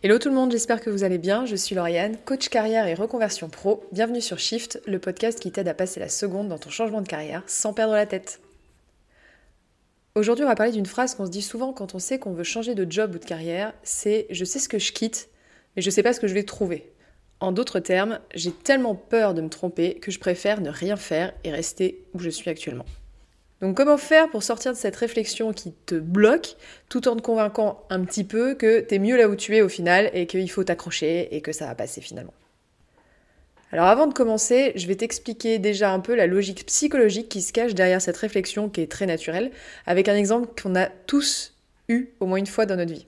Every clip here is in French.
Hello tout le monde, j'espère que vous allez bien. Je suis Lauriane, coach carrière et reconversion pro. Bienvenue sur Shift, le podcast qui t'aide à passer la seconde dans ton changement de carrière sans perdre la tête. Aujourd'hui, on va parler d'une phrase qu'on se dit souvent quand on sait qu'on veut changer de job ou de carrière, c'est je sais ce que je quitte, mais je sais pas ce que je vais trouver. En d'autres termes, j'ai tellement peur de me tromper que je préfère ne rien faire et rester où je suis actuellement. Donc comment faire pour sortir de cette réflexion qui te bloque tout en te convainquant un petit peu que t'es mieux là où tu es au final et qu'il faut t'accrocher et que ça va passer finalement? Alors avant de commencer, je vais t'expliquer déjà un peu la logique psychologique qui se cache derrière cette réflexion qui est très naturelle avec un exemple qu'on a tous eu au moins une fois dans notre vie.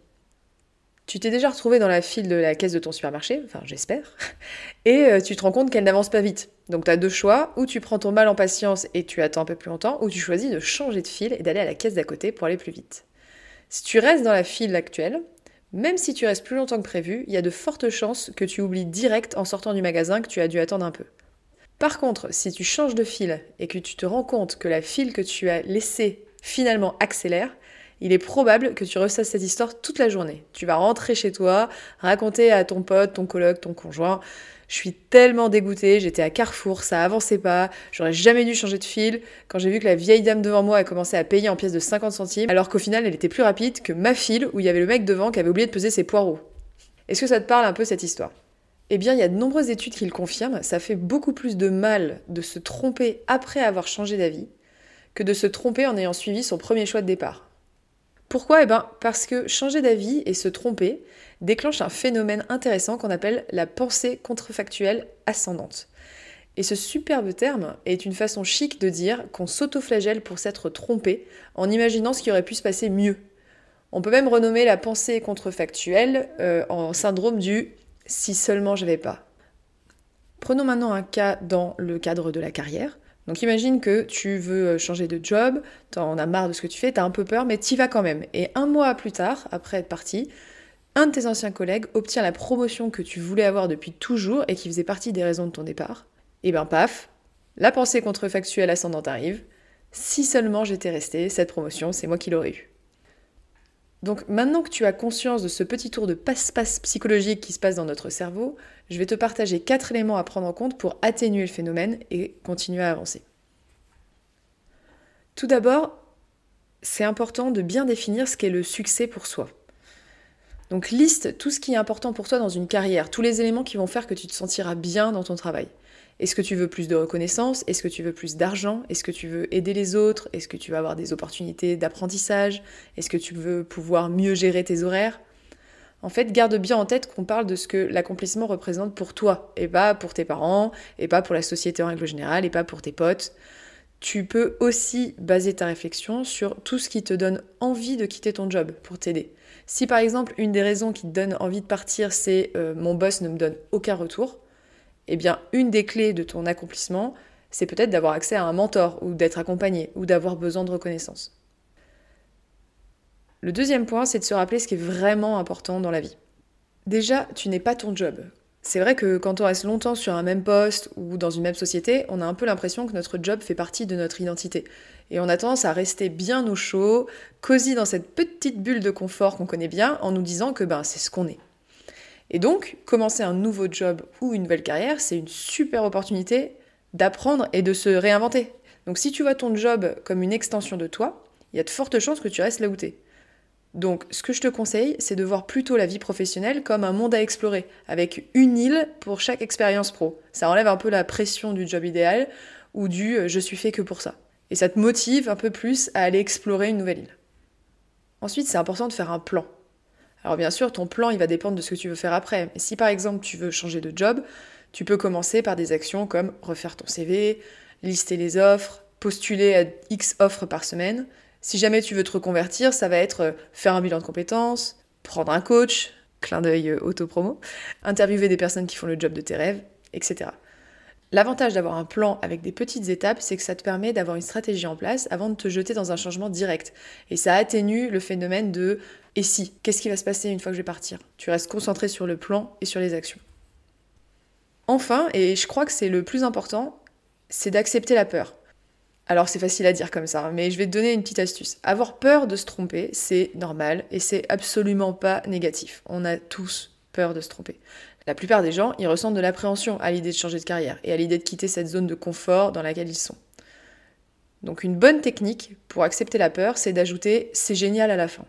Tu t'es déjà retrouvé dans la file de la caisse de ton supermarché, enfin j'espère, et euh, tu te rends compte qu'elle n'avance pas vite. Donc tu as deux choix, ou tu prends ton mal en patience et tu attends un peu plus longtemps, ou tu choisis de changer de file et d'aller à la caisse d'à côté pour aller plus vite. Si tu restes dans la file actuelle, même si tu restes plus longtemps que prévu, il y a de fortes chances que tu oublies direct en sortant du magasin que tu as dû attendre un peu. Par contre, si tu changes de file et que tu te rends compte que la file que tu as laissée finalement accélère, il est probable que tu ressasses cette histoire toute la journée. Tu vas rentrer chez toi, raconter à ton pote, ton coloc, ton conjoint. Je suis tellement dégoûtée, j'étais à Carrefour, ça avançait pas, j'aurais jamais dû changer de fil. Quand j'ai vu que la vieille dame devant moi a commencé à payer en pièces de 50 centimes, alors qu'au final elle était plus rapide que ma file où il y avait le mec devant qui avait oublié de peser ses poireaux. Est-ce que ça te parle un peu cette histoire? Eh bien, il y a de nombreuses études qui le confirment, ça fait beaucoup plus de mal de se tromper après avoir changé d'avis que de se tromper en ayant suivi son premier choix de départ. Pourquoi? Eh bien, parce que changer d'avis et se tromper déclenche un phénomène intéressant qu'on appelle la pensée contrefactuelle ascendante. Et ce superbe terme est une façon chic de dire qu'on s'autoflagelle pour s'être trompé en imaginant ce qui aurait pu se passer mieux. On peut même renommer la pensée contrefactuelle euh, en syndrome du si seulement j'avais pas. Prenons maintenant un cas dans le cadre de la carrière. Donc imagine que tu veux euh, changer de job, t'en as marre de ce que tu fais, t'as un peu peur, mais t'y vas quand même. Et un mois plus tard, après être parti, un de tes anciens collègues obtient la promotion que tu voulais avoir depuis toujours et qui faisait partie des raisons de ton départ. Et ben paf, la pensée contrefactuelle ascendante arrive. Si seulement j'étais resté, cette promotion, c'est moi qui l'aurais eu. Donc maintenant que tu as conscience de ce petit tour de passe-passe psychologique qui se passe dans notre cerveau, je vais te partager quatre éléments à prendre en compte pour atténuer le phénomène et continuer à avancer. Tout d'abord, c'est important de bien définir ce qu'est le succès pour soi. Donc liste tout ce qui est important pour toi dans une carrière, tous les éléments qui vont faire que tu te sentiras bien dans ton travail. Est-ce que tu veux plus de reconnaissance? Est-ce que tu veux plus d'argent? Est-ce que tu veux aider les autres? Est-ce que tu veux avoir des opportunités d'apprentissage? Est-ce que tu veux pouvoir mieux gérer tes horaires? En fait, garde bien en tête qu'on parle de ce que l'accomplissement représente pour toi, et pas pour tes parents, et pas pour la société en règle générale, et pas pour tes potes. Tu peux aussi baser ta réflexion sur tout ce qui te donne envie de quitter ton job pour t'aider. Si par exemple une des raisons qui te donne envie de partir c'est euh, mon boss ne me donne aucun retour, eh bien, une des clés de ton accomplissement, c'est peut-être d'avoir accès à un mentor ou d'être accompagné ou d'avoir besoin de reconnaissance. Le deuxième point, c'est de se rappeler ce qui est vraiment important dans la vie. Déjà, tu n'es pas ton job. C'est vrai que quand on reste longtemps sur un même poste ou dans une même société, on a un peu l'impression que notre job fait partie de notre identité. Et on a tendance à rester bien au chaud, cosy dans cette petite bulle de confort qu'on connaît bien, en nous disant que ben, c'est ce qu'on est. Et donc, commencer un nouveau job ou une nouvelle carrière, c'est une super opportunité d'apprendre et de se réinventer. Donc si tu vois ton job comme une extension de toi, il y a de fortes chances que tu restes là où t'es. Donc ce que je te conseille, c'est de voir plutôt la vie professionnelle comme un monde à explorer, avec une île pour chaque expérience pro. Ça enlève un peu la pression du job idéal ou du euh, je suis fait que pour ça. Et ça te motive un peu plus à aller explorer une nouvelle île. Ensuite, c'est important de faire un plan. Alors bien sûr, ton plan, il va dépendre de ce que tu veux faire après. Si par exemple tu veux changer de job, tu peux commencer par des actions comme refaire ton CV, lister les offres, postuler à X offres par semaine. Si jamais tu veux te reconvertir, ça va être euh, faire un bilan de compétences, prendre un coach, clin d'œil euh, auto-promo, interviewer des personnes qui font le job de tes rêves, etc. L'avantage d'avoir un plan avec des petites étapes, c'est que ça te permet d'avoir une stratégie en place avant de te jeter dans un changement direct. Et ça atténue le phénomène de et si? Qu'est-ce qui va se passer une fois que je vais partir? Tu restes concentré sur le plan et sur les actions. Enfin, et je crois que c'est le plus important, c'est d'accepter la peur. Alors c'est facile à dire comme ça, mais je vais te donner une petite astuce. Avoir peur de se tromper, c'est normal et c'est absolument pas négatif. On a tous peur de se tromper. La plupart des gens, ils ressentent de l'appréhension à l'idée de changer de carrière et à l'idée de quitter cette zone de confort dans laquelle ils sont. Donc une bonne technique pour accepter la peur, c'est d'ajouter c'est génial à la fin.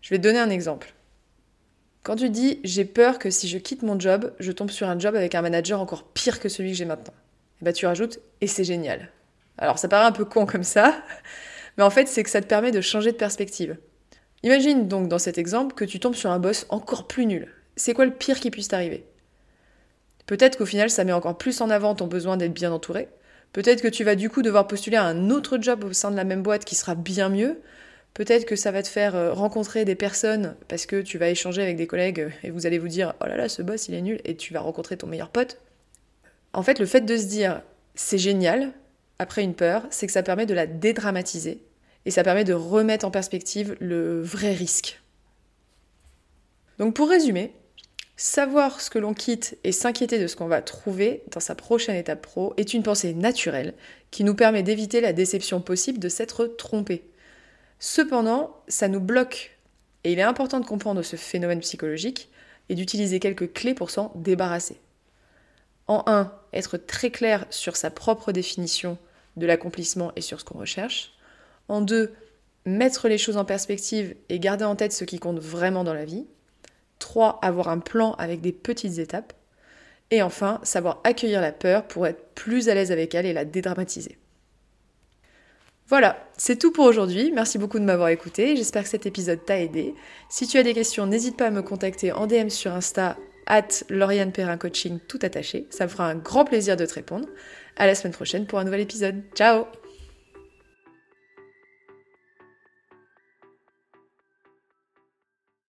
Je vais te donner un exemple. Quand tu dis j'ai peur que si je quitte mon job, je tombe sur un job avec un manager encore pire que celui que j'ai maintenant, bah tu rajoutes et c'est génial. Alors ça paraît un peu con comme ça, mais en fait c'est que ça te permet de changer de perspective. Imagine donc dans cet exemple que tu tombes sur un boss encore plus nul. C'est quoi le pire qui puisse t'arriver? Peut-être qu'au final ça met encore plus en avant ton besoin d'être bien entouré. Peut-être que tu vas du coup devoir postuler à un autre job au sein de la même boîte qui sera bien mieux. Peut-être que ça va te faire euh, rencontrer des personnes parce que tu vas échanger avec des collègues euh, et vous allez vous dire oh là là ce boss il est nul et tu vas rencontrer ton meilleur pote. En fait le fait de se dire c'est génial après une peur, c'est que ça permet de la dédramatiser et ça permet de remettre en perspective le vrai risque. Donc pour résumer, savoir ce que l'on quitte et s'inquiéter de ce qu'on va trouver dans sa prochaine étape pro est une pensée naturelle qui nous permet d'éviter la déception possible de s'être trompé. Cependant, ça nous bloque et il est important de comprendre ce phénomène psychologique et d'utiliser quelques clés pour s'en débarrasser. En 1, être très clair sur sa propre définition de l'accomplissement et sur ce qu'on recherche. En deux, mettre les choses en perspective et garder en tête ce qui compte vraiment dans la vie. Trois, avoir un plan avec des petites étapes. Et enfin, savoir accueillir la peur pour être plus à l'aise avec elle et la dédramatiser. Voilà, c'est tout pour aujourd'hui. Merci beaucoup de m'avoir écouté. J'espère que cet épisode t'a aidé. Si tu as des questions, n'hésite pas à me contacter en DM sur Insta at Lauriane Perrin Coaching tout attaché. Ça me fera un grand plaisir de te répondre. À la semaine prochaine pour un nouvel épisode. Ciao